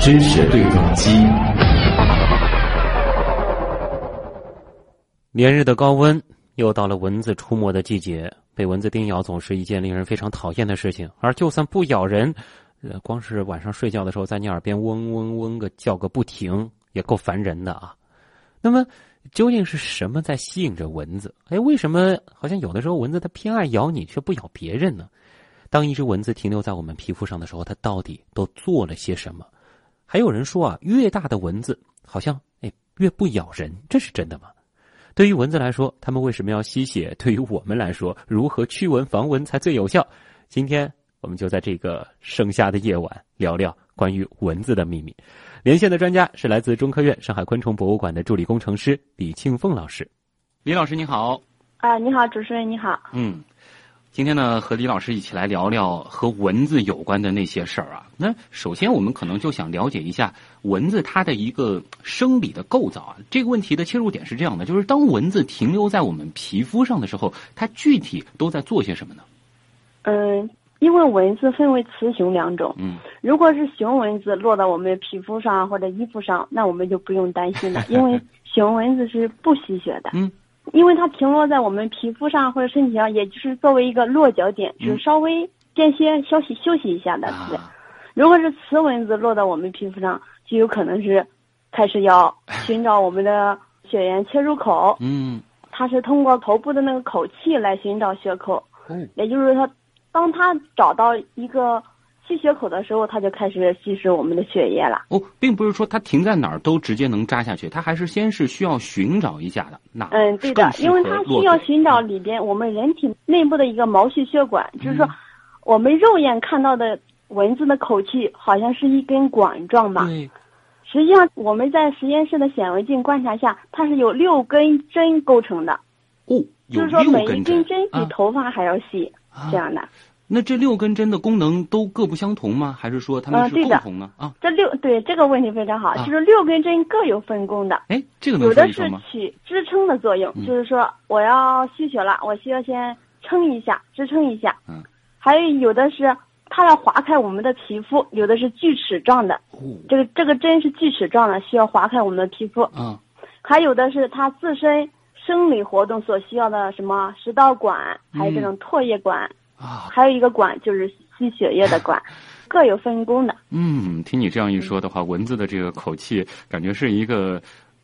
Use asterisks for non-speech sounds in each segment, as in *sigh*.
知识对撞机。连日的高温，又到了蚊子出没的季节。被蚊子叮咬总是一件令人非常讨厌的事情，而就算不咬人，光是晚上睡觉的时候在你耳边嗡嗡嗡个叫个不停，也够烦人的啊。那么，究竟是什么在吸引着蚊子？哎，为什么好像有的时候蚊子它偏爱咬你，却不咬别人呢？当一只蚊子停留在我们皮肤上的时候，它到底都做了些什么？还有人说啊，越大的蚊子好像哎越不咬人，这是真的吗？对于蚊子来说，它们为什么要吸血？对于我们来说，如何驱蚊防蚊才最有效？今天我们就在这个盛夏的夜晚聊聊关于蚊子的秘密。连线的专家是来自中科院上海昆虫博物馆的助理工程师李庆凤老师。李老师你好。啊，你好，主持人你好。嗯。今天呢，和李老师一起来聊聊和蚊子有关的那些事儿啊。那首先，我们可能就想了解一下蚊子它的一个生理的构造啊。这个问题的切入点是这样的：就是当蚊子停留在我们皮肤上的时候，它具体都在做些什么呢？嗯，因为蚊子分为雌雄两种。嗯。如果是雄蚊子落到我们皮肤上或者衣服上，那我们就不用担心了，因为雄蚊子是不吸血的。嗯。因为它停落在我们皮肤上或者身体上，也就是作为一个落脚点，就是稍微间歇休息休息一下的。如果是雌蚊子落到我们皮肤上，就有可能是开始要寻找我们的血源切入口。嗯，它是通过头部的那个口气来寻找血口。嗯，也就是说，当它找到一个。吸血口的时候，它就开始吸食我们的血液了。哦，并不是说它停在哪儿都直接能扎下去，它还是先是需要寻找一下的。那嗯，对的，因为它需要寻找里边我们人体内部的一个毛细血管，就是说，我们肉眼看到的蚊子的口气好像是一根管状吧？对。实际上，我们在实验室的显微镜观察下，它是由六根针构成的。哦，就是说每一根针比头发还要细，这样的。那这六根针的功能都各不相同吗？还是说它们是共同呢？啊，这六对这个问题非常好，就是六根针各有分工的。哎，这个有的是起支撑的作用，就是说我要吸血了，我需要先撑一下，支撑一下。嗯。还有有的是它要划开我们的皮肤，有的是锯齿状的。哦。这个这个针是锯齿状的，需要划开我们的皮肤。嗯。还有的是它自身生理活动所需要的什么食道管，还有这种唾液管。啊，还有一个管就是吸血液的管，*laughs* 各有分工的。嗯，听你这样一说的话，蚊子的这个口气感觉是一个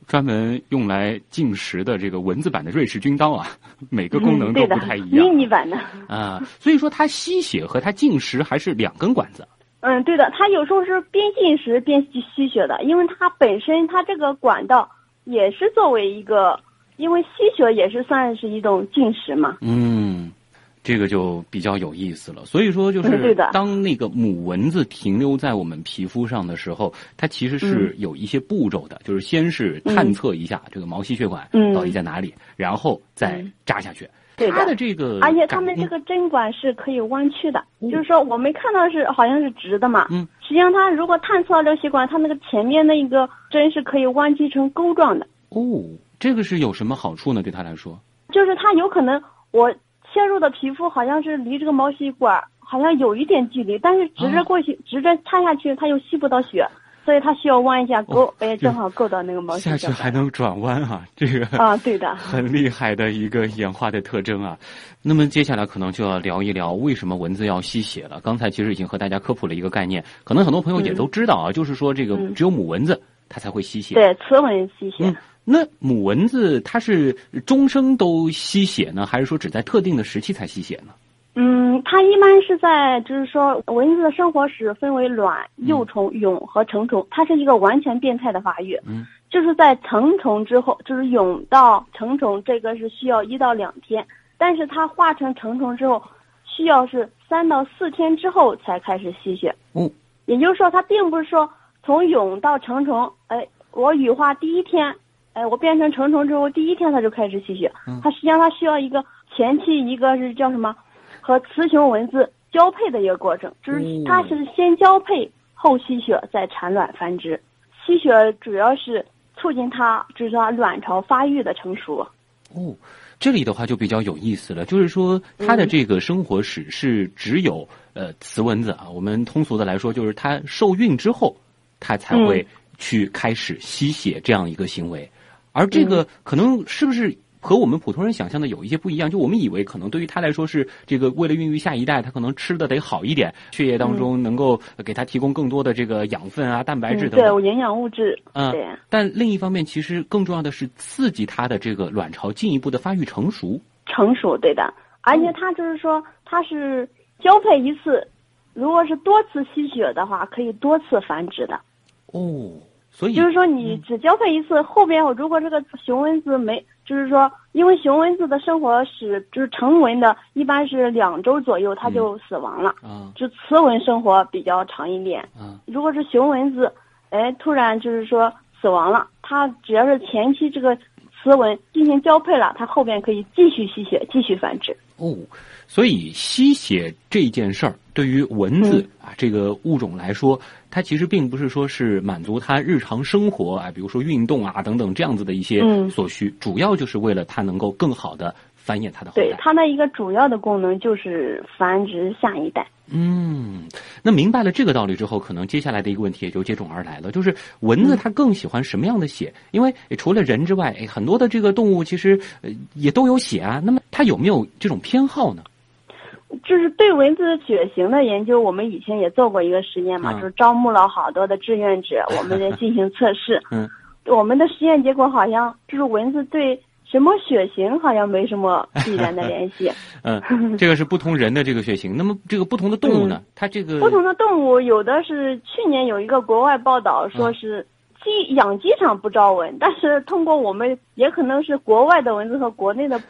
专门用来进食的这个蚊子版的瑞士军刀啊，*laughs* 每个功能都不太一样。迷你版的啊，所以说它吸血和它进食还是两根管子。嗯，对的，它有时候是边进食边吸吸血的，因为它本身它这个管道也是作为一个，因为吸血也是算是一种进食嘛。嗯。这个就比较有意思了，所以说就是当那个母蚊子停留在我们皮肤上的时候，它其实是有一些步骤的，就是先是探测一下这个毛细血管到底在哪里，然后再扎下去。它的这个，而且它们这个针管是可以弯曲的，就是说我们看到是好像是直的嘛，嗯，实际上它如果探测到这个血管，它那个前面那一个针是可以弯曲成钩状的。哦，这个是有什么好处呢？对他来说，就是它有可能我。切入的皮肤好像是离这个毛细管好像有一点距离，但是直着过去，直着插下去，它又吸不到血，所以它需要弯一下钩，哎，正好够到那个毛细管下去还能转弯啊，这个啊，对的，很厉害的一个演化的特征啊。那么接下来可能就要聊一聊为什么蚊子要吸血了。刚才其实已经和大家科普了一个概念，可能很多朋友也都知道啊，就是说这个只有母蚊子它才会吸血，对，雌蚊吸血。那母蚊子它是终生都吸血呢，还是说只在特定的时期才吸血呢？嗯，它一般是在，就是说，蚊子的生活史分为卵、幼虫、蛹和成虫，它是一个完全变态的发育。嗯，就是在成虫之后，就是蛹到成虫，这个是需要一到两天，但是它化成成虫之后，需要是三到四天之后才开始吸血。嗯，也就是说，它并不是说从蛹到成虫，哎，我羽化第一天。哎，我变成成虫之后，第一天它就开始吸血。它实际上它需要一个前期，一个是叫什么，和雌雄蚊子交配的一个过程，就是它是先交配后吸血，再产卵繁殖。吸血主要是促进它，就是说卵巢发育的成熟。哦，这里的话就比较有意思了，就是说它的这个生活史是只有呃雌蚊子啊，我们通俗的来说就是它受孕之后，它才会去开始吸血这样一个行为，而这个可能是不是？和我们普通人想象的有一些不一样，就我们以为可能对于他来说是这个为了孕育下一代，他可能吃的得好一点，血液当中能够给他提供更多的这个养分啊、蛋白质等对营养物质。嗯，对但另一方面，其实更重要的是刺激他的这个卵巢进一步的发育成熟。成熟，对的，而且他就是说，他是交配一次，如果是多次吸血的话，可以多次繁殖的。哦，所以就是说，你只交配一次，后边如果这个雄蚊子没。就是说，因为雄蚊子的生活是就是成蚊的，一般是两周左右它就死亡了。啊，就雌蚊生活比较长一点。啊，如果是雄蚊子，哎，突然就是说死亡了，它只要是前期这个雌蚊进行交配了，它后边可以继续吸血，继续繁殖。哦，所以吸血这件事儿对于蚊子啊这个物种来说。它其实并不是说是满足它日常生活啊，比如说运动啊等等这样子的一些所需，主要就是为了它能够更好的繁衍它的后代。对它的一个主要的功能就是繁殖下一代。嗯，那明白了这个道理之后，可能接下来的一个问题也就接踵而来了，就是蚊子它更喜欢什么样的血？因为除了人之外，哎，很多的这个动物其实也都有血啊。那么它有没有这种偏好呢？就是对蚊子血型的研究，我们以前也做过一个实验嘛，就是招募了好多的志愿者，我们在进行测试。*laughs* 嗯，我们的实验结果好像就是蚊子对什么血型好像没什么 *laughs* 必然的联系。嗯，这个是不同人的这个血型。那么这个不同的动物呢？它这个不同的动物有的是去年有一个国外报道说是。鸡养鸡场不招蚊，但是通过我们也可能是国外的蚊子和国内的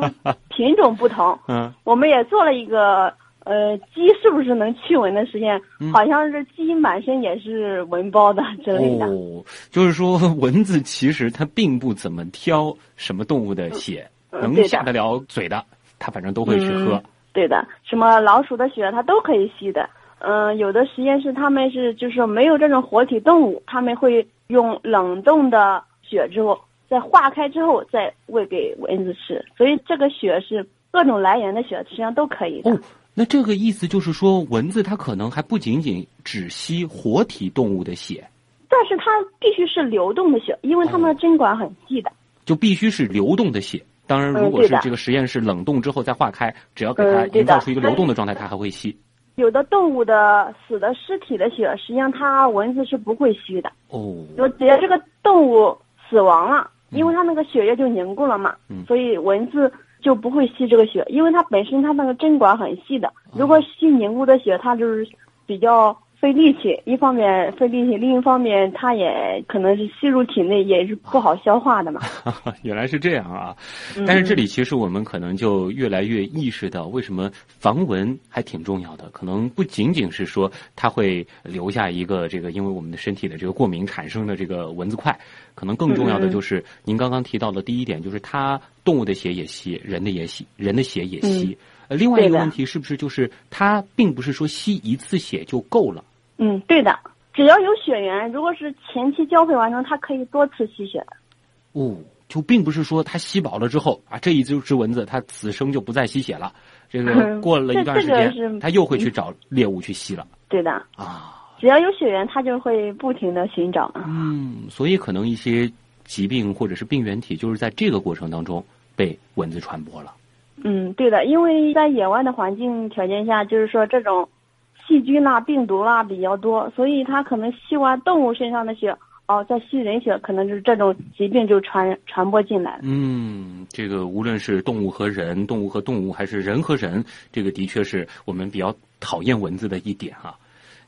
*laughs* 品种不同，嗯，我们也做了一个呃鸡是不是能驱蚊的实验，好像是鸡满身也是蚊包的之类的。哦，就是说 *laughs* 蚊子其实它并不怎么挑什么动物的血，能下得了嘴的，它反正都会去喝。对的，什么老鼠的血它都可以吸的。嗯，有的实验室他们是就是没有这种活体动物，他们会。用冷冻的血之后，再化开之后再喂给蚊子吃，所以这个血是各种来源的血，实际上都可以的。哦，那这个意思就是说，蚊子它可能还不仅仅只吸活体动物的血，但是它必须是流动的血，因为它们的针管很细的，就必须是流动的血。当然，如果是这个实验室冷冻之后再化开，只要给它营造出一个流动的状态，它还会吸。有的动物的死的尸体的血，实际上它蚊子是不会吸的。哦，就只要这个动物死亡了，因为它那个血液就凝固了嘛，所以蚊子就不会吸这个血，因为它本身它那个针管很细的，如果吸凝固的血，它就是比较。费力气，一方面费力气，另一方面它也可能是吸入体内也是不好消化的嘛。*laughs* 原来是这样啊！但是这里其实我们可能就越来越意识到，为什么防蚊还挺重要的。可能不仅仅是说它会留下一个这个因为我们的身体的这个过敏产生的这个蚊子块，可能更重要的就是您刚刚提到的第一点，就是它动物的血也吸，人的也吸，人的血也吸。呃，另外一个问题是不是就是它并不是说吸一次血就够了？嗯，对的，只要有血缘，如果是前期交配完成，它可以多次吸血的。哦，就并不是说它吸饱了之后啊，这一只只蚊子它此生就不再吸血了。这个过了一段时间，它又会去找猎物去吸了。对的啊，只要有血缘，它就会不停的寻找。嗯，所以可能一些疾病或者是病原体就是在这个过程当中被蚊子传播了。嗯，对的，因为在野外的环境条件下，就是说这种细菌啦、病毒啦比较多，所以它可能吸完动物身上的血，哦，再吸人血，可能就是这种疾病就传传播进来了。嗯，这个无论是动物和人、动物和动物，还是人和人，这个的确是我们比较讨厌蚊子的一点啊。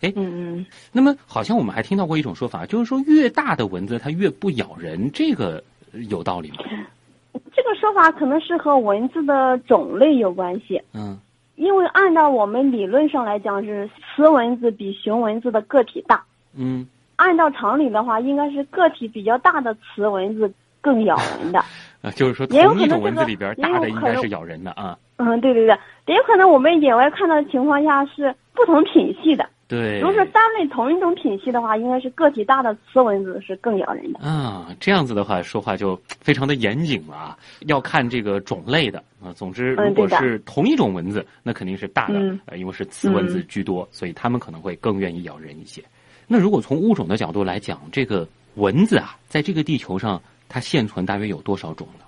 哎，嗯嗯。那么，好像我们还听到过一种说法，就是说越大的蚊子它越不咬人，这个有道理吗？*laughs* 这个说法可能是和蚊子的种类有关系。嗯，因为按照我们理论上来讲，是雌蚊子比雄蚊子的个体大。嗯，按照常理的话，应该是个体比较大的雌蚊子更 *laughs* 咬人的。啊，就是说同一种蚊子里边，大的应该是咬人的啊。嗯，对对对，也有可能我们野外看到的情况下是不同品系的，对，如果是单类同一种品系的话，应该是个体大的雌蚊子是更咬人的。啊，这样子的话说话就非常的严谨了啊，要看这个种类的啊。总之，嗯如果是同一种蚊子，那肯定是大的，因为是雌蚊子居多，所以它们可能会更愿意咬人一些。那如果从物种的角度来讲，这个蚊子啊，在这个地球上，它现存大约有多少种呢？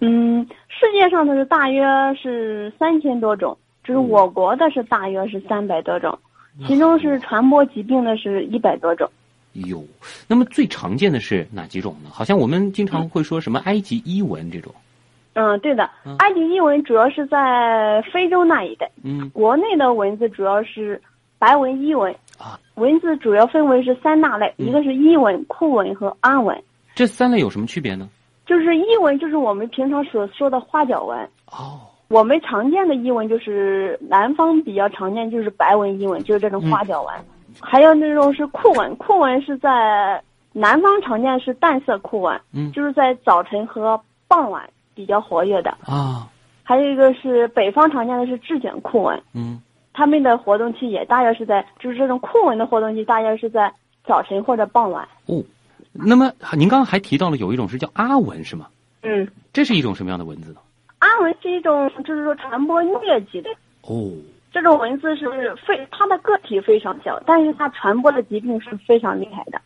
嗯，世界上的是大约是三千多种，就是我国的是大约是三百多种，其中是传播疾病的是一百多种。有，那么最常见的是哪几种呢？好像我们经常会说什么埃及伊蚊这种，嗯，对的嗯，埃及伊蚊主要是在非洲那一带，嗯国内的蚊子主要是白纹伊蚊啊。蚊子主要分为是三大类，嗯一个是伊蚊、库蚊和安蚊。这三类有什么区别呢？就是伊蚊，就是我们平常所说的花脚蚊。哦，我们常见的伊蚊就是南方比较常见，就是白纹伊蚊，就是这种花角蚊。还有那种是库蚊，库蚊是在南方常见是淡色库蚊，嗯就是在早晨和傍晚比较活跃的。啊，还有一个是北方常见的是质卷库蚊，嗯它们的活动期也大约是在，就是这种库蚊的活动期大约是在早晨或者傍晚。哦，那么您刚刚还提到了有一种是叫阿蚊是吗？嗯，这是一种什么样的蚊子呢？阿蚊是一种就是说传播疟疾的。哦，这种蚊子是非它的个体非常小，但是它传播的疾病是非常厉害的。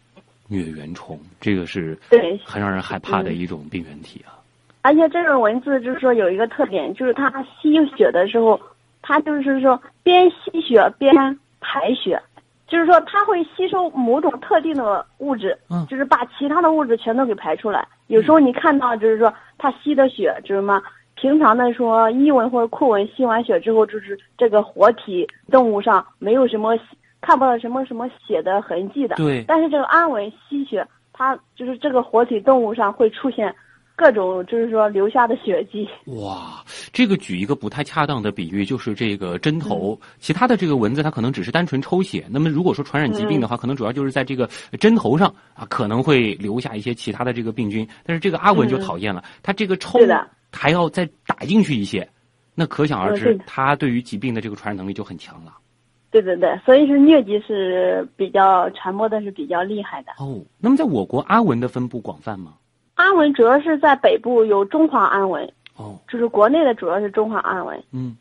疟原虫，这个是对，很让人害怕的一种病原体啊。而且这种蚊子就是说有一个特点，就是它吸血的时候，它就是说边吸血边排血，就是说它会吸收某种特定的物质，嗯就是把其他的物质全都给排出来。有时候你看到就是说它吸的血，就是什么？平常的说伊蚊或者库蚊吸完血之后，就是这个活体动物上没有什么看不到什么什么血的痕迹的。对但是这个安蚊吸血，它就是这个活体动物上会出现各种就是说留下的血迹。哇，这个举一个不太恰当的比喻，就是这个针头，其他的这个蚊子它可能只是单纯抽血，那么如果说传染疾病的话，可能主要就是在这个针头上啊，可能会留下一些其他的这个病菌。但是这个阿蚊就讨厌了，它这个抽还要再打进去一些，那可想而知嗯对的，它对于疾病的这个传染能力就很强了。对对对，所以是疟疾是比较传播的是比较厉害的。哦，那么在我国阿蚊的分布广泛吗？阿蚊主要是在北部有中华安蚊，哦，就是国内的主要是中华安蚊，嗯，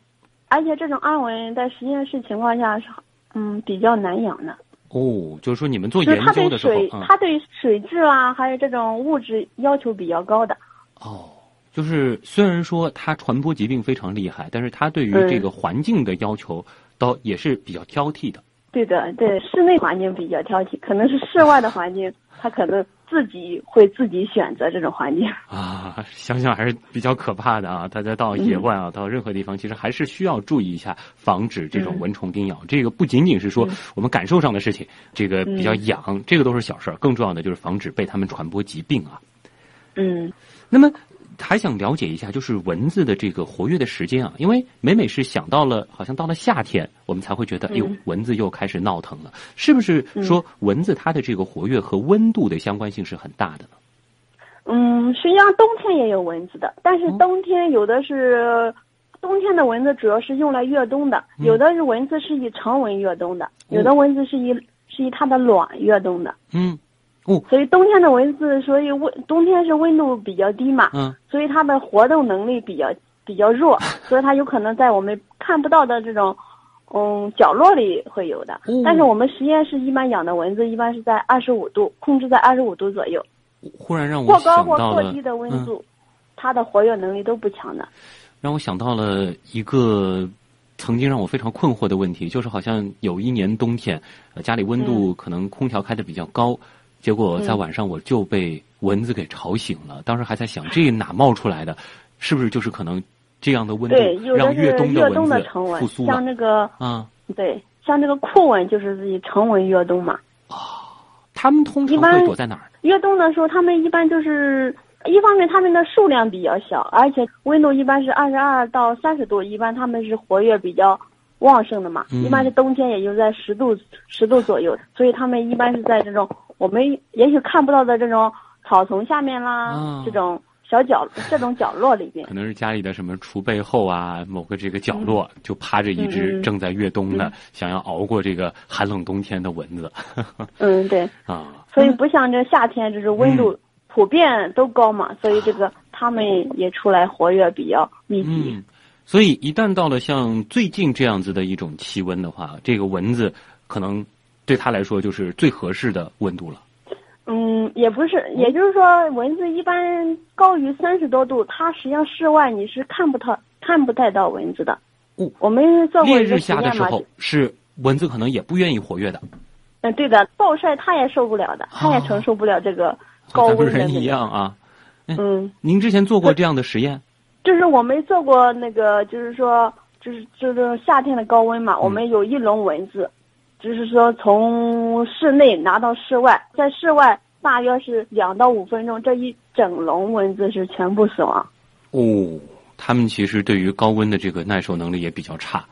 而且这种安蚊在实验室情况下是嗯比较难养的，哦，就是说你们做研究的时候水，啊、它对水质啊还有这种物质要求比较高的。哦，就是虽然说它传播疾病非常厉害，但是它对于嗯这个环境的要求，倒也是比较挑剔的。对的，对室内环境比较挑剔，可能是室外的环境，它可能自己会自己选择这种环境。啊，想想还是比较可怕的啊！大家到野外啊，到任何地方，其实还是需要注意一下，防止这种嗯蚊虫叮咬。这个不仅仅是说我们感受上的事情，这个比较痒，这个都是小事儿，更重要的就是防止被它们传播疾病啊。嗯那么还想了解一下，就是蚊子的这个活跃的时间啊，因为每每是想到了，好像到了夏天，我们才会觉得，哎呦嗯，蚊子又开始闹腾了，是不是说蚊子它的这个活跃和温度的相关性是很大的呢？嗯，实际上冬天也有蚊子的，但是哦冬天有的是。冬天的蚊子主要是用来越冬的，嗯有的是蚊子是以成蚊越冬的，有的蚊子是以是以它的卵越冬的。嗯，哦，所以冬天的蚊子，所以温冬天是温度比较低嘛，嗯，所以它的活动能力比较比较弱，*laughs* 所以它有可能在我们看不到的这种嗯角落里会有的。哦。但是我们实验室一般养的蚊子一般是在二十五度，控制在二十五度左右，忽然让我过高或想到了过低的温嗯。度，它的活跃能力都不强的。让我想到了一个曾经让我非常困惑的问题，就是好像有一年冬天，呃，家里温度可能空调开的比较高，结果在嗯晚上我就被蚊子给吵醒了。当时还在想，这哪冒出来的？是不是就是可能这样的温度让越冬的蚊子像？那个啊，对，像这个酷蚊就是自己成蚊越冬嘛。啊他们通常躲在哪儿？越冬的时候，他们一般就是一方面它们的数量比较小，而且温度一般是二十二到三十度，一般它们是活跃比较旺盛的嘛。嗯。一般是冬天也就在十度十度左右，所以它们一般是在这种我们也许看不到的这种草丛下面啦，啊。这种小角这种角落里边可。能是家里的什么橱背后啊，某个这个角落、就趴着一只正在越冬的、想要熬过这个寒冷冬天的蚊子。*laughs* 嗯，对，啊。所以不像这夏天，就是温度普遍都高嘛，所以这个它们也出来活跃比较密集。嗯，所以一旦到了像最近这样子的一种气温的话，这个蚊子可能对它来说就是最合适的温度了。嗯，也不是，也就是说，蚊子一般高于三十多度，它实际上室外你是看不到、看不太到蚊子的。哦我们做过烈日下的时候，是蚊子可能也不愿意活跃的，嗯，对的，暴晒它也受不了的，它也承受不了这个高温的、那个。人一样啊。嗯，您之前做过这样的实验？就是我们做过那个，就是说，就是就是夏天的高温嘛，我们有一笼蚊子，就是说从室内拿到室外，在室外大约是两到五分钟，这一整笼蚊子是全部死亡。哦，他们其实对于高温的这个耐受能力也比较差，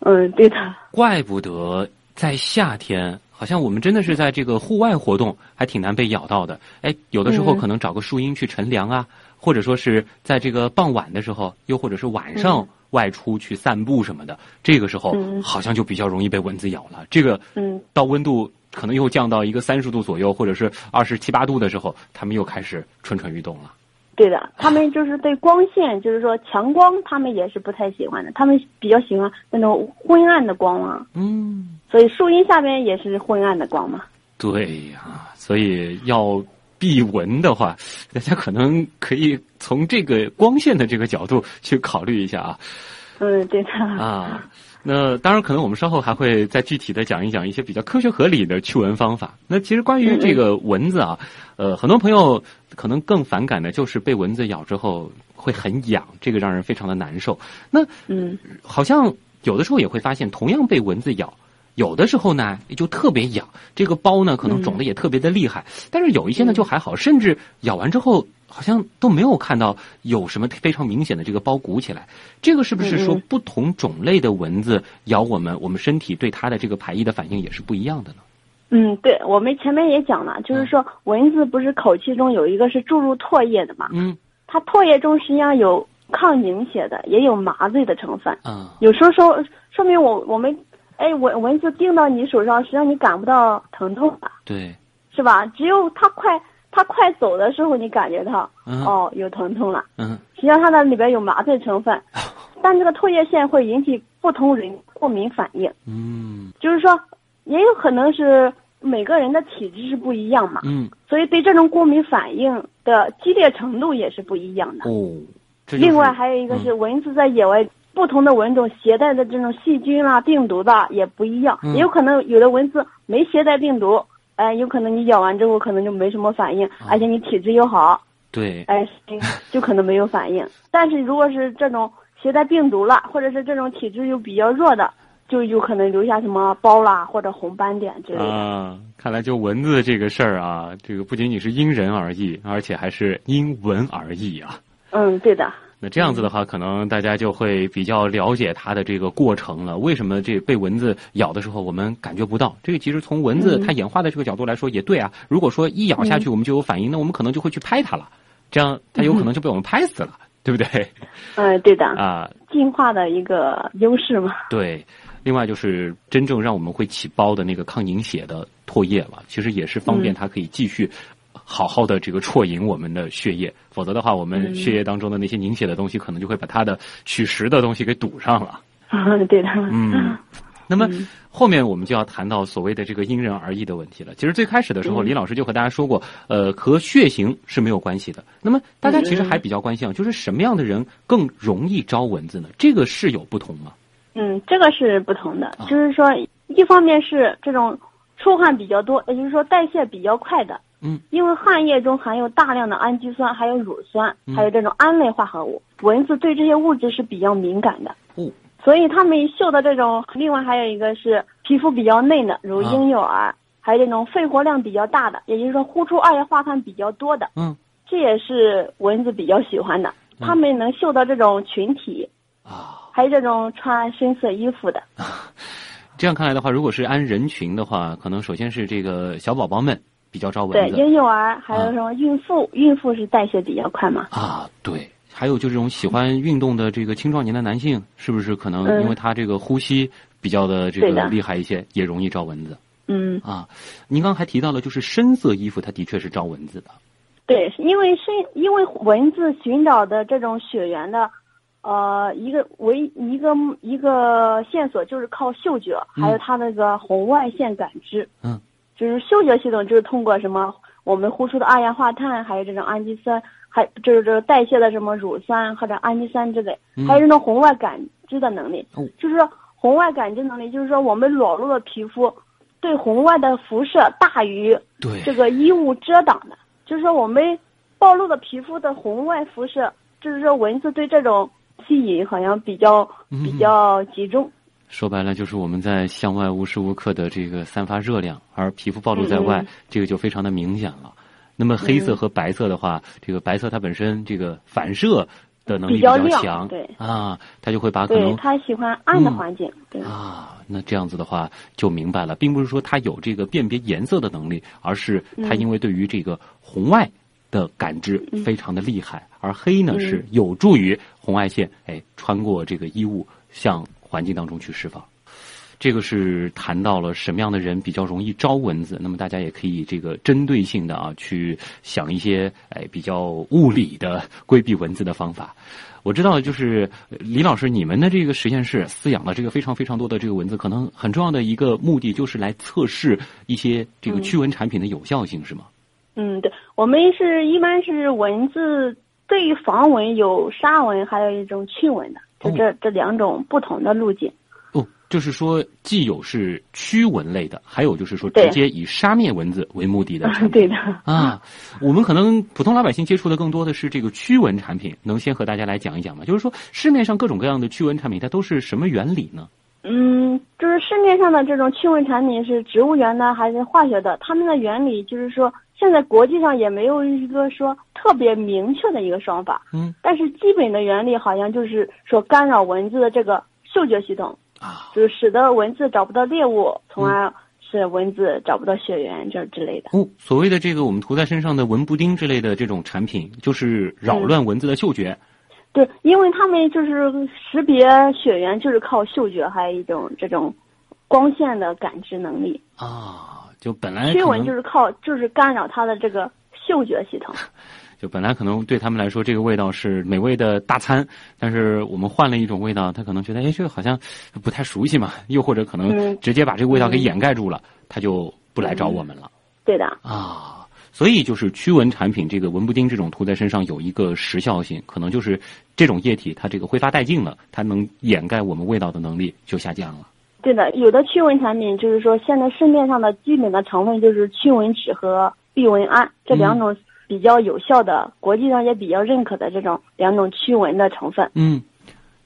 嗯，对的。怪不得在夏天，好像我们真的是在这个户外活动，还挺难被咬到的。哎，有的时候嗯可能找个树荫去乘凉啊，或者说是在这个傍晚的时候，又或者是晚上嗯外出去散步什么的，这个时候嗯好像就比较容易被蚊子咬了。这个嗯到温度可能又降到一个三十度左右，或者是二十七八度的时候，它们又开始蠢蠢欲动了。对的，他们就是对光线，就是说强光，他们也是不太喜欢的，他们比较喜欢那种昏暗的光啊。嗯，所以树荫下面也是昏暗的光嘛。对呀，所以要避蚊的话，大家可能可以从这个光线的这个角度去考虑一下啊嗯，对的。啊。那当然，可能我们稍后还会再具体的讲一讲一些比较科学合理的驱蚊方法。那其实关于这个蚊子啊，呃，很多朋友可能更反感的就是被蚊子咬之后会很痒，这个让人非常的难受。那嗯好像有的时候也会发现，同样被蚊子咬，有的时候呢就特别痒，这个包呢可能肿的也特别的厉害，但是有一些呢就还好，甚至咬完之后好像都没有看到有什么非常明显的这个包鼓起来。这个是不是说嗯嗯不同种类的蚊子咬我们，我们身体对它的这个排异的反应也是不一样的呢？嗯，对，我们前面也讲了，就是说蚊子不是口气中有一个是注入唾液的嘛，嗯它唾液中实际上有抗凝血的，也有麻醉的成分。啊有时候说说明我我们，哎蚊蚊子叮到你手上，实际上你感不到疼痛吧，对，是吧？只有它快它快走的时候，你感觉到嗯哦有疼痛了。嗯实际上它那里边有麻醉成分，但这个唾液腺会引起不同人过敏反应，嗯就是说也有可能是每个人的体质是不一样嘛，嗯所以对这种过敏反应的激烈程度也是不一样的。哦，就是另外还有一个是蚊子在野外。不同的蚊种携带的这种细菌啦、病毒的也不一样，嗯也有可能有的蚊子没携带病毒，哎，有可能你咬完之后可能就没什么反应，而且你体质又好，对，哎，就可能没有反应。*laughs* 但是如果是这种携带病毒了，或者是这种体质又比较弱的，就有可能留下什么包啦或者红斑点之类的。啊，看来就蚊子这个事儿啊，这个不仅仅是因人而异，而且还是因蚊而异啊。嗯，对的。那这样子的话，可能大家就会比较了解它的这个过程了。为什么这被蚊子咬的时候我们感觉不到？这个其实从蚊子嗯它演化的这个角度来说也对啊。如果说一咬下去我们就有反应，那我们可能就会去拍它了，这样它有可能就被我们拍死了，对不对？嗯，*laughs* 对的。啊，*laughs* 进化的一个优势嘛。对。另外就是真正让我们会起包的那个抗凝血的唾液了，其实也是方便它可以继续好好的这个啜饮我们的血液，否则的话，我们嗯血液当中的那些凝血的东西，可能就会把它的取食的东西给堵上了。啊，*laughs* 对的。嗯，*laughs* 那么嗯后面我们就要谈到所谓的这个因人而异的问题了。其实最开始的时候，嗯李老师就和大家说过，呃，和血型是没有关系的。那么大家其实嗯还比较关心啊，就是什么样的人更容易招蚊子呢？这个是有不同吗？嗯，这个是不同的，啊就是说，一方面是这种出汗比较多，也就是说代谢比较快的。嗯，因为汗液中含有大量的氨基酸，还有乳酸，嗯还有这种胺类化合物，蚊子对这些物质是比较敏感的。嗯，所以它们嗅的这种，另外还有一个是皮肤比较嫩的，如啊婴幼儿，还有这种肺活量比较大的，也就是说呼出二氧化碳比较多的，嗯这也是蚊子比较喜欢的。嗯它们能嗅到这种群体，啊，还有这种穿深色衣服的。*laughs* 这样看来的话，如果是按人群的话，可能首先是这个小宝宝们，比较招蚊子对，子。婴幼儿还有什么孕妇，孕妇是代谢比较快嘛？啊，对，还有就这种喜欢运动的这个青壮年的男性，是不是可能嗯因为他这个呼吸比较的这个厉害一些，也容易招蚊子嗯，啊？您刚还提到了，就是深色衣服，它的确是招蚊子的。对，因为深因为蚊子寻找的这种血源的，呃，一个唯一个一个线索就是靠嗅觉，嗯还有它那个红外线感知。嗯，就是嗅觉系统，就是通过什么我们呼出的二氧化碳，还有这种氨基酸，还就是这个代谢的什么乳酸或者氨基酸之类，嗯还有这种红外感知的能力。哦就是说红外感知能力，就是说我们裸露的皮肤对红外的辐射大于对这个衣物遮挡的，就是说我们暴露的皮肤的红外辐射，就是说蚊子对这种吸引好像比较嗯比较集中。说白了，就是我们在向外无时无刻的这个散发热量，而皮肤暴露在外，嗯这个就非常的明显了。那么黑色嗯。和白色的话，这个白色它本身这个反射的能力比较亮强，对。啊，它就会把可，能它喜欢暗的嗯环境。对，啊，那这样子的话就明白了，并不是说它有这个辨别颜色的能力，而是它嗯。因为对于这个红外的感知嗯。非常的厉害，而黑呢嗯。是有助于红外线哎穿过这个衣物向环境当中去释放。这个是谈到了什么样的人比较容易招蚊子，那么大家也可以这个针对性的啊去想一些哎比较物理的规避蚊子的方法。我知道，就是李老师，你们的这个实验室饲养了这个非常非常多的这个蚊子，可能很重要的一个目的就是来测试一些这个驱蚊产品的有效性，是吗？嗯，对，我们是一般是蚊子对于防蚊有杀蚊，还有一种驱蚊的，就哦这、这两种不同的路径。哦，就是说既有是驱蚊类的，还有就是说直接以杀灭蚊子为目的的。*laughs* 对的。啊，我们可能普通老百姓接触的更多的是这个驱蚊产品，能先和大家来讲一讲吗？就是说市面上各种各样的驱蚊产品，它都是什么原理呢？嗯，就是市面上的这种驱蚊产品是植物源的还是化学的？它们的原理就是说，现在国际上也没有一个说特别明确的一个说法。嗯但是基本的原理好像就是说干扰蚊子的这个嗅觉系统，啊，就是使得蚊子找不到猎物，从而使蚊子找不到血源这之类的。哦，所谓的这个我们涂在身上的蚊不叮之类的这种产品，就是扰乱蚊子的嗅觉。对，因为他们就是识别血源，就是靠嗅觉，还有一种这种光线的感知能力。啊，就本来驱蚊就是靠就是干扰它的这个嗅觉系统。*laughs* 就本来可能对他们来说，这个味道是美味的大餐，但是我们换了一种味道，他可能觉得，哎，这个好像不太熟悉嘛，又或者可能嗯直接把这个味道给掩盖住了，他就不来找我们了。对的，啊，所以就是驱蚊产品，这个蚊不叮这种涂在身上有一个时效性，可能就是这种液体它这个挥发殆尽了，它能掩盖我们味道的能力就下降了。对的。有的驱蚊产品就是说，现在市面上的基本的成分就是驱蚊酯和避蚊胺这两种比较有效的，国际上也比较认可的这种两种驱蚊的成分。嗯，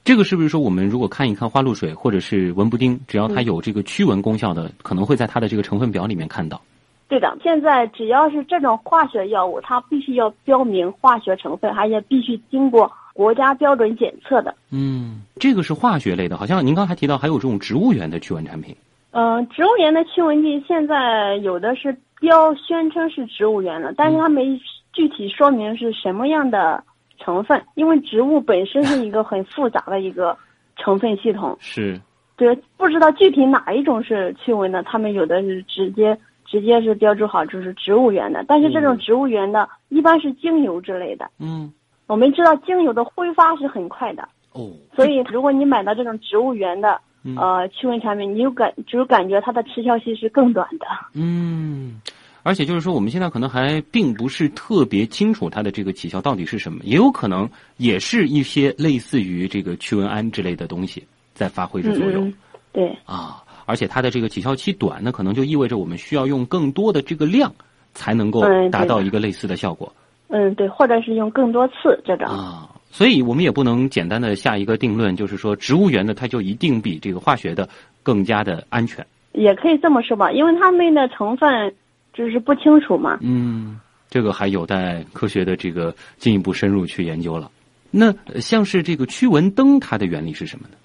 这个是不是说我们如果看一看花露水或者是蚊不叮，只要它有这个驱蚊功效的，可能会在它的这个成分表里面看到？对的，现在只要是这种化学药物，它必须要标明化学成分，而且必须经过国家标准检测的。嗯，这个是化学类的，好像您刚才提到还有这种植物源的驱蚊产品。嗯、植物源的驱蚊剂现在有的是标宣称是植物源的，但是它没具体说明是什么样的成分，因为植物本身是一个很复杂的一个成分系统，是，对，不知道具体哪一种是驱蚊的，他们有的是直接直接是标注好就是植物源的，但是这种嗯植物源的一般是精油之类的。嗯，我们知道精油的挥发是很快的，哦，所以如果你买到这种植物源的嗯呃驱蚊产品，你有感就是感觉它的持效期是更短的。嗯，而且就是说，我们现在可能还并不是特别清楚它的这个起效到底是什么，也有可能也是一些类似于这个驱蚊胺之类的东西在发挥着作用、嗯，对啊。而且它的这个起效期短，那可能就意味着我们需要用更多的这个量才能够达到一个类似的效果、嗯对，或者是用更多次这种。啊。所以我们也不能简单的下一个定论，就是说植物源的它就一定比这个化学的更加的安全。也可以这么说吧，因为它们的成分就是不清楚嘛。嗯，这个还有待科学的这个进一步深入去研究了。那呃像是这个驱蚊灯，它的原理是什么呢？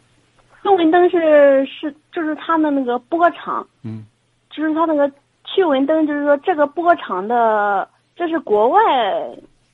驱蚊灯是是就是它的那个波长，嗯，就是它那个驱蚊灯就是说这个波长的，这是国外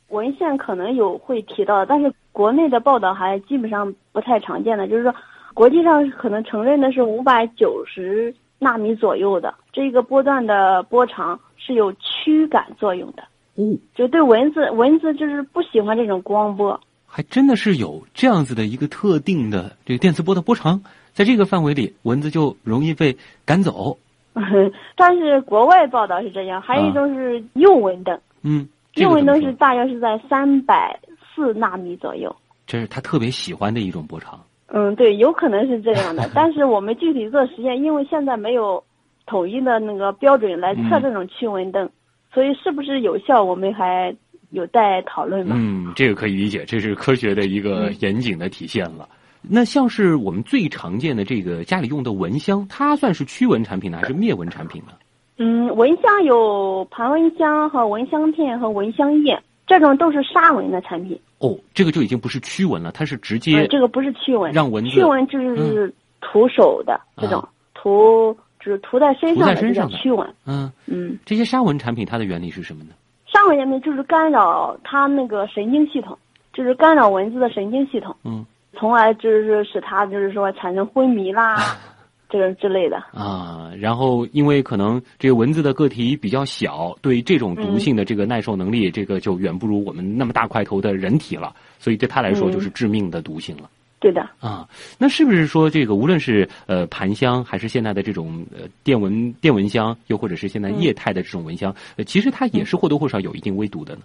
文献可能有会提到，但是国内的报道还基本上不太常见的，就是说国际上可能承认的是五百九十纳米左右的这个波段的波长是有驱赶作用的。嗯，就对蚊子，蚊子就是不喜欢这种光波。还真的是有这样子的一个特定的这个电磁波的波长，在这个范围里，蚊子就容易被赶走。*laughs* 但是国外报道是这样，还有一种是诱蚊灯。嗯，诱蚊灯是大约是在三百四纳米左右。这是他特别喜欢的一种波长。嗯，对，有可能是这样的，*laughs* 但是我们具体做实验，因为现在没有统一的那个标准来测嗯这种驱蚊灯，所以是不是有效，我们还有待讨论吧。嗯，这个可以理解，这是科学的一个嗯严谨的体现了。那像是我们最常见的这个家里用的蚊香，它算是驱蚊产品呢，还是灭蚊产品呢？嗯，蚊香有盘蚊香和蚊香片和蚊香液，这种都是杀蚊的产品。哦，这个就已经不是驱蚊了，它是直接、呃，这个不是驱蚊，让蚊子嗯驱蚊就是涂手的、这种，涂就是涂在身上的，身上的。驱蚊。嗯，嗯，这些杀蚊产品它的原理是什么呢？杀蚊产品就是干扰它那个神经系统，就是干扰蚊子的神经系统，嗯。从而就是使它就是说产生昏迷啦，*laughs* 这种之类的。啊，然后因为可能这个蚊子的个体比较小，对这种毒性的这个耐受能力，这个就远不如我们那么大块头的人体了，所以对它来说嗯就是致命的毒性了。对的，啊，那是不是说这个无论是呃盘香，还是现在的这种呃电蚊电蚊香，又或者是现在嗯液态的这种蚊香，呃，其实它也是或多或少有一定微毒的呢？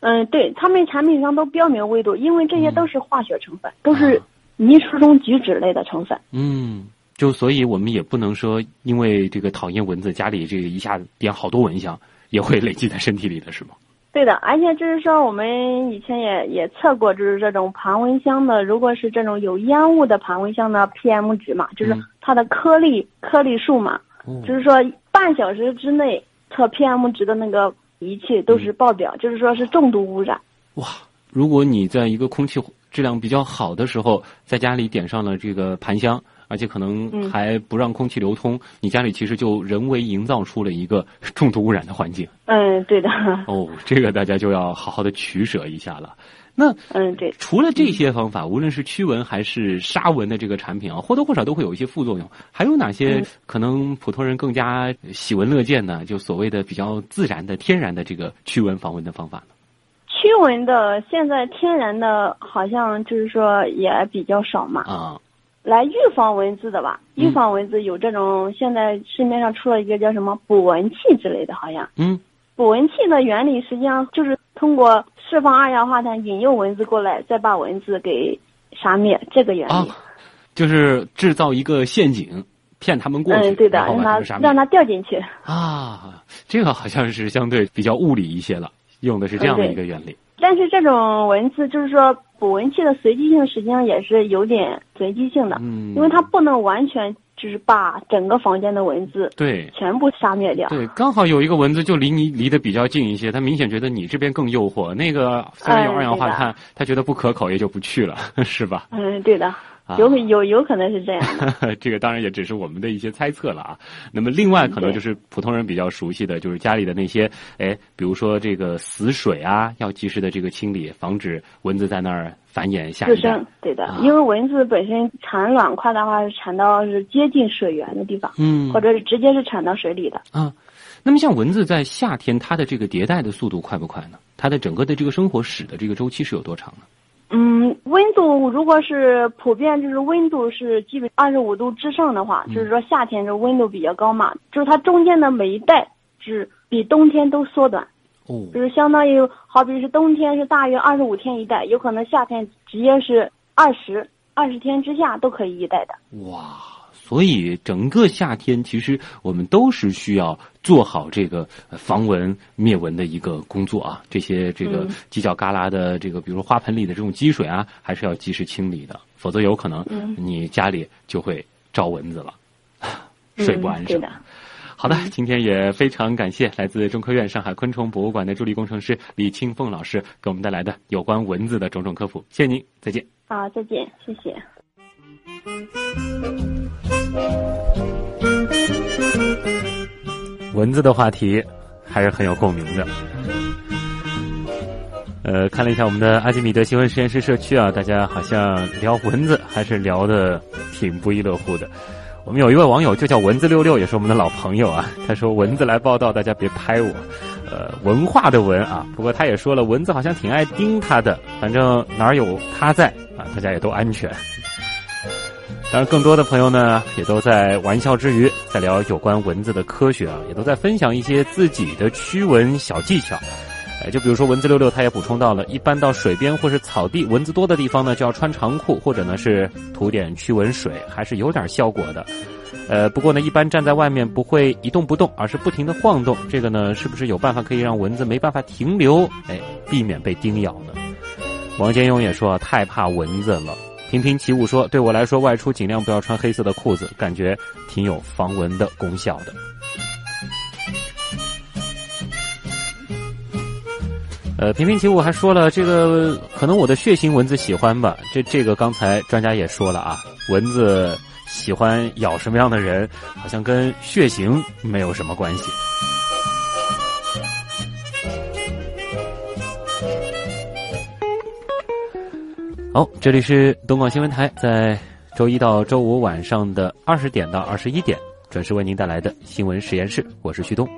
嗯，对他们产品上都标明微毒，因为这些都是化学成分，都是啊泥石中菊酯类的成分。嗯，就所以我们也不能说因为这个讨厌蚊子，家里这个一下子点好多蚊香，也会累积在身体里的是吗？对的，而且就是说，我们以前也也测过，就是这种盘蚊香的，如果是这种有烟雾的盘蚊香的 PM 值嘛，就是嗯它的颗粒颗粒数嘛，哦就是说半小时之内测 PM 值的那个仪器都是爆表，就是说是重度污染。哇，如果你在一个空气质量比较好的时候，在家里点上了这个盘香，而且可能嗯还不让空气流通，你家里其实就人为营造出了一个 *laughs* 重度污染的环境。嗯，对的，哦，这个大家就要好好的取舍一下了。那嗯，对，除了这些方法，无论是驱蚊还是杀蚊的这个产品啊，或多或少都会有一些副作用。还有哪些嗯可能普通人更加喜闻乐见呢？就所谓的比较自然的、天然的这个驱蚊防蚊的方法呢？驱蚊的现在天然的，好像就是说也比较少嘛。啊，来预防蚊子的吧，嗯预防蚊子有这种，现在市面上出了一个叫什么捕蚊器之类的，好像。嗯，捕蚊器的原理实际上就是通过释放二氧化碳引诱蚊子过来，再把蚊子给杀灭，这个原理。啊，就是制造一个陷阱，骗他们过去，嗯，对的，让他让他掉进去。啊。这个好像是相对比较物理一些了，用的是这样的一个原理。但是这种蚊子就是说捕蚊器的随机性实际上也是有点随机性的，嗯，因为它不能完全就是把整个房间的蚊子对。全部杀灭掉。对，刚好有一个蚊子就离你离得比较近一些，它明显觉得你这边更诱惑。那个虽然有哎二氧化碳，它觉得不可口，也就不去了，*laughs* 是吧？嗯，对的，啊有有有可能是这样的。*laughs* 这个当然也只是我们的一些猜测了啊。那么另外可能就是普通人比较熟悉的，就是家里的那些，哎，比如说这个死水啊，要及时的这个清理，防止蚊子在那儿繁衍下自一代生。，对的啊，因为蚊子本身产卵块的话是产到是接近水源的地方，嗯或者是直接是产到水里的。啊，那么像蚊子在夏天，它的这个迭代的速度快不快呢？它的整个的这个生活史的这个周期是有多长呢？嗯，温度如果是普遍就是温度是基本二十五度之上的话，嗯。就是说夏天这温度比较高嘛，就是它中间的每一代是比冬天都缩短，哦。就是相当于好比是冬天是大约二十五天一代，有可能夏天直接是二十二十天之下都可以一代的。哇，所以整个夏天，其实我们都是需要做好这个呃防蚊灭蚊的一个工作啊。这些这个嗯犄角旮旯的这个，比如说花盆里的这种积水啊，还是要及时清理的，否则有可能嗯你家里就会招蚊子了，睡不安生。嗯的。好的，今天也非常感谢来自中科院上海昆虫博物馆的助理工程师李清凤老师给我们带来的有关蚊子的种种科普。谢谢您，再见。好，再见，谢谢。蚊子的话题还是很有共鸣的。呃，看了一下我们的阿基米德新闻实验室社区啊，大家好像聊蚊子还是聊的挺不亦乐乎的。我们有一位网友就叫蚊子六六，也是我们的老朋友啊。*laughs* 他说：“蚊子来报道，大家别拍我。”呃，文化的文啊，不过他也说了，蚊子好像挺爱叮他的。反正哪儿有他在啊，大家也都安全。当然，更多的朋友呢，也都在玩笑之余在聊有关蚊子的科学啊，也都在分享一些自己的驱蚊小技巧。哎，就比如说蚊子六六，他也补充到了，一般到水边或是草地蚊子多的地方呢，就要穿长裤，或者呢是涂点驱蚊水，还是有点效果的。呃，不过呢，一般站在外面不会一动不动，而是不停的晃动。这个呢，是不是有办法可以让蚊子没办法停留？哎，避免被叮咬呢？王建勇也说太怕蚊子了。平平起舞说，对我来说，外出尽量不要穿黑色的裤子，感觉挺有防蚊的功效的。呃，平平起舞还说了，这个可能我的血型蚊子喜欢吧。这这个刚才专家也说了啊，蚊子喜欢咬什么样的人，好像跟血型没有什么关系。好，这里是东广新闻台，在周一到周五晚上的二十点到二十一点准时为您带来的新闻实验室，我是旭东。